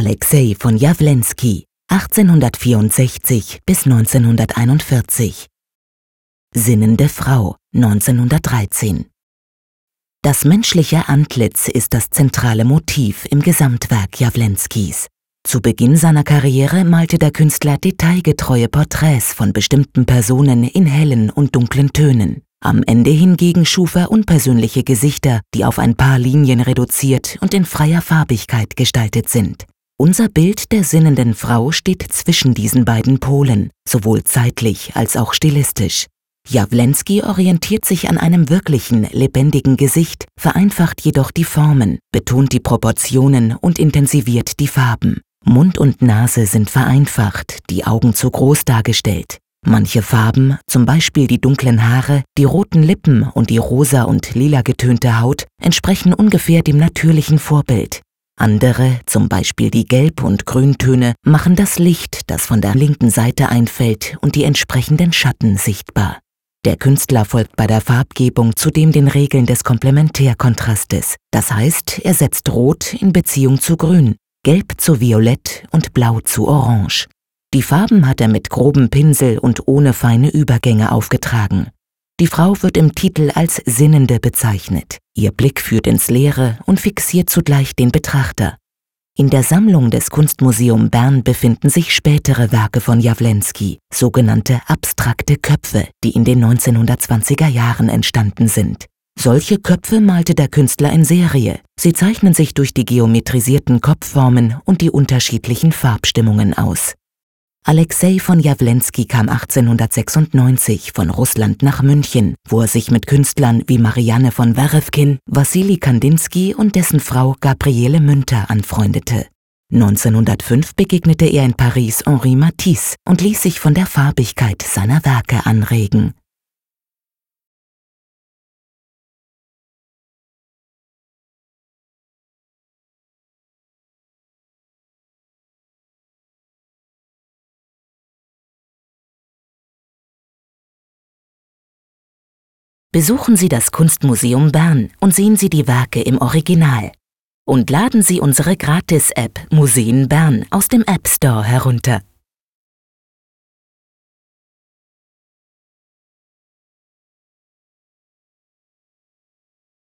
Alexei von Jawlensky 1864 bis 1941 Sinnende Frau 1913 Das menschliche Antlitz ist das zentrale Motiv im Gesamtwerk Jawlenskys. Zu Beginn seiner Karriere malte der Künstler detailgetreue Porträts von bestimmten Personen in hellen und dunklen Tönen. Am Ende hingegen schuf er unpersönliche Gesichter, die auf ein paar Linien reduziert und in freier Farbigkeit gestaltet sind. Unser Bild der sinnenden Frau steht zwischen diesen beiden Polen, sowohl zeitlich als auch stilistisch. Jawlensky orientiert sich an einem wirklichen, lebendigen Gesicht, vereinfacht jedoch die Formen, betont die Proportionen und intensiviert die Farben. Mund und Nase sind vereinfacht, die Augen zu groß dargestellt. Manche Farben, zum Beispiel die dunklen Haare, die roten Lippen und die rosa und lila getönte Haut, entsprechen ungefähr dem natürlichen Vorbild. Andere, zum Beispiel die Gelb- und Grüntöne, machen das Licht, das von der linken Seite einfällt, und die entsprechenden Schatten sichtbar. Der Künstler folgt bei der Farbgebung zudem den Regeln des Komplementärkontrastes. Das heißt, er setzt Rot in Beziehung zu Grün, Gelb zu Violett und Blau zu Orange. Die Farben hat er mit grobem Pinsel und ohne feine Übergänge aufgetragen. Die Frau wird im Titel als Sinnende bezeichnet. Ihr Blick führt ins Leere und fixiert zugleich den Betrachter. In der Sammlung des Kunstmuseum Bern befinden sich spätere Werke von Jawlensky, sogenannte abstrakte Köpfe, die in den 1920er Jahren entstanden sind. Solche Köpfe malte der Künstler in Serie. Sie zeichnen sich durch die geometrisierten Kopfformen und die unterschiedlichen Farbstimmungen aus. Alexei von Jawlensky kam 1896 von Russland nach München, wo er sich mit Künstlern wie Marianne von Werewkin, Wassili Kandinsky und dessen Frau Gabriele Münter anfreundete. 1905 begegnete er in Paris Henri Matisse und ließ sich von der Farbigkeit seiner Werke anregen. Besuchen Sie das Kunstmuseum Bern und sehen Sie die Werke im Original. Und laden Sie unsere Gratis-App Museen Bern aus dem App Store herunter.